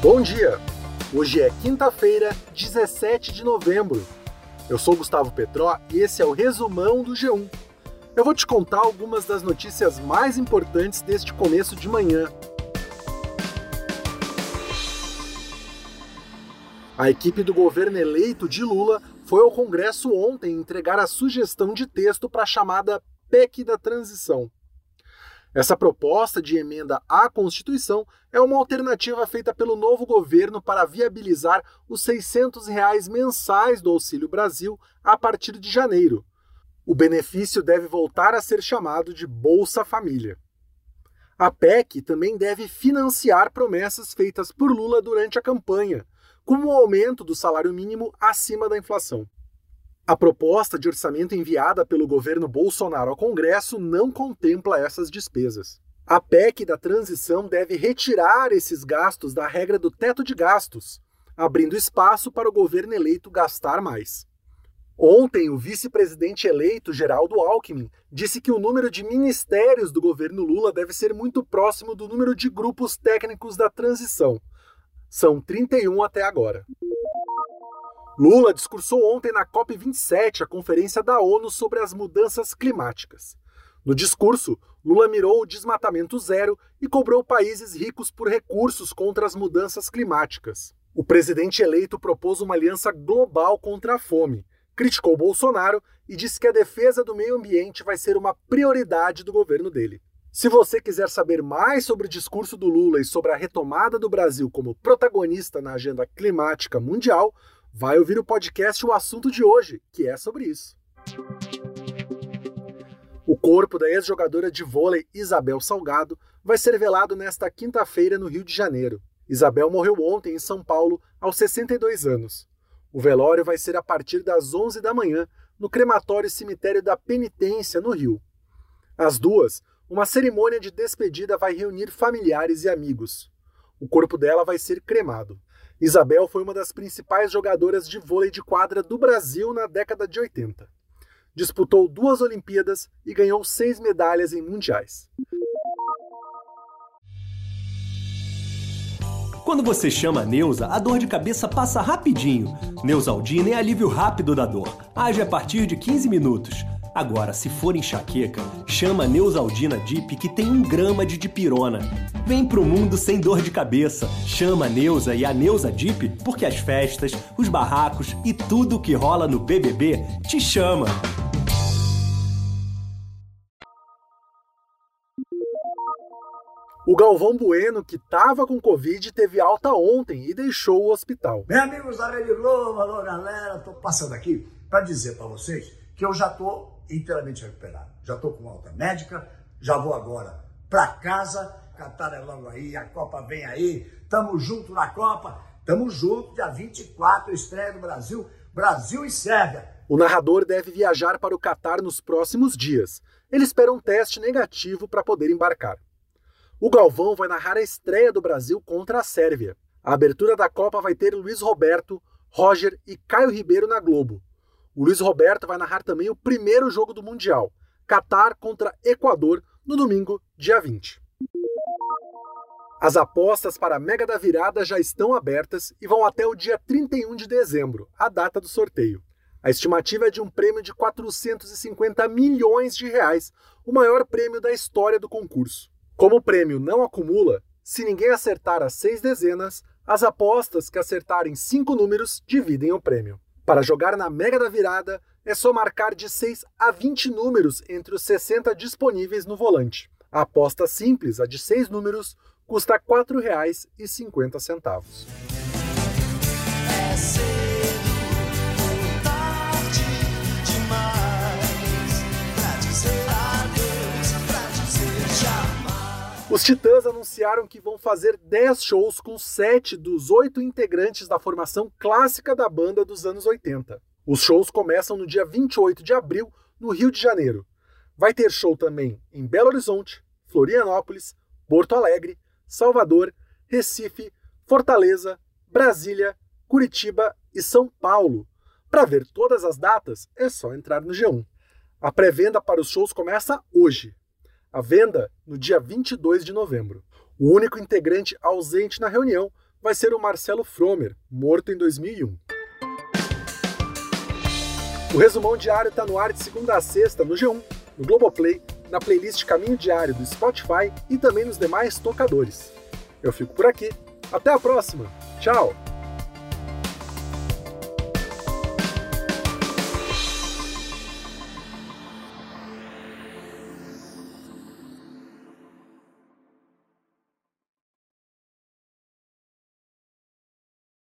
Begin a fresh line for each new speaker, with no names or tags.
Bom dia! Hoje é quinta-feira, 17 de novembro. Eu sou Gustavo Petró e esse é o resumão do G1. Eu vou te contar algumas das notícias mais importantes deste começo de manhã. A equipe do governo eleito de Lula foi ao Congresso ontem entregar a sugestão de texto para a chamada PEC da transição. Essa proposta de emenda à Constituição é uma alternativa feita pelo novo governo para viabilizar os 600 reais mensais do Auxílio Brasil a partir de janeiro. O benefício deve voltar a ser chamado de Bolsa Família. A PEC também deve financiar promessas feitas por Lula durante a campanha, como o aumento do salário mínimo acima da inflação. A proposta de orçamento enviada pelo governo Bolsonaro ao Congresso não contempla essas despesas. A PEC da transição deve retirar esses gastos da regra do teto de gastos, abrindo espaço para o governo eleito gastar mais. Ontem, o vice-presidente eleito, Geraldo Alckmin, disse que o número de ministérios do governo Lula deve ser muito próximo do número de grupos técnicos da transição. São 31 até agora. Lula discursou ontem na COP27, a conferência da ONU sobre as mudanças climáticas. No discurso, Lula mirou o desmatamento zero e cobrou países ricos por recursos contra as mudanças climáticas. O presidente eleito propôs uma aliança global contra a fome, criticou Bolsonaro e disse que a defesa do meio ambiente vai ser uma prioridade do governo dele. Se você quiser saber mais sobre o discurso do Lula e sobre a retomada do Brasil como protagonista na agenda climática mundial, vai ouvir o podcast O Assunto de Hoje, que é sobre isso. O corpo da ex-jogadora de vôlei Isabel Salgado vai ser velado nesta quinta-feira no Rio de Janeiro. Isabel morreu ontem em São Paulo, aos 62 anos. O velório vai ser a partir das 11 da manhã, no crematório cemitério da Penitência, no Rio. Às duas, uma cerimônia de despedida vai reunir familiares e amigos. O corpo dela vai ser cremado. Isabel foi uma das principais jogadoras de vôlei de quadra do Brasil na década de 80. Disputou duas Olimpíadas e ganhou seis medalhas em mundiais.
Quando você chama a Neuza, a dor de cabeça passa rapidinho. Neusaldina é alívio rápido da dor. Age a partir de 15 minutos. Agora, se for enxaqueca, chama a Neusaldina Dip que tem um grama de dipirona. Vem pro mundo sem dor de cabeça. Chama a Neuza e a Neuza Dip porque as festas, os barracos e tudo que rola no BBB te chama.
O Galvão Bueno, que estava com Covid, teve alta ontem e deixou o hospital.
Meus amigos da Rede Globo, alô galera, tô passando aqui para dizer para vocês que eu já tô inteiramente recuperado. Já estou com alta médica, já vou agora para casa. Catar é logo aí, a Copa vem aí. Tamo junto na Copa. Tamo junto, dia 24, estreia do Brasil, Brasil e Sérvia.
O narrador deve viajar para o Catar nos próximos dias. Ele espera um teste negativo para poder embarcar. O Galvão vai narrar a estreia do Brasil contra a Sérvia. A abertura da Copa vai ter Luiz Roberto, Roger e Caio Ribeiro na Globo. O Luiz Roberto vai narrar também o primeiro jogo do Mundial, Catar contra Equador, no domingo, dia 20. As apostas para a Mega da Virada já estão abertas e vão até o dia 31 de dezembro, a data do sorteio. A estimativa é de um prêmio de 450 milhões de reais, o maior prêmio da história do concurso. Como o prêmio não acumula, se ninguém acertar as seis dezenas, as apostas que acertarem cinco números dividem o prêmio. Para jogar na Mega da Virada, é só marcar de 6 a 20 números entre os 60 disponíveis no volante. A aposta simples, a de 6 números, custa R$ 4,50. Os Titãs anunciaram que vão fazer 10 shows com 7 dos 8 integrantes da formação clássica da banda dos anos 80. Os shows começam no dia 28 de abril, no Rio de Janeiro. Vai ter show também em Belo Horizonte, Florianópolis, Porto Alegre, Salvador, Recife, Fortaleza, Brasília, Curitiba e São Paulo. Para ver todas as datas, é só entrar no G1. A pré-venda para os shows começa hoje. A venda no dia 22 de novembro. O único integrante ausente na reunião vai ser o Marcelo Fromer, morto em 2001. O resumão diário está no ar de segunda a sexta no G1, no Globoplay, na playlist Caminho Diário do Spotify e também nos demais tocadores. Eu fico por aqui. Até a próxima. Tchau!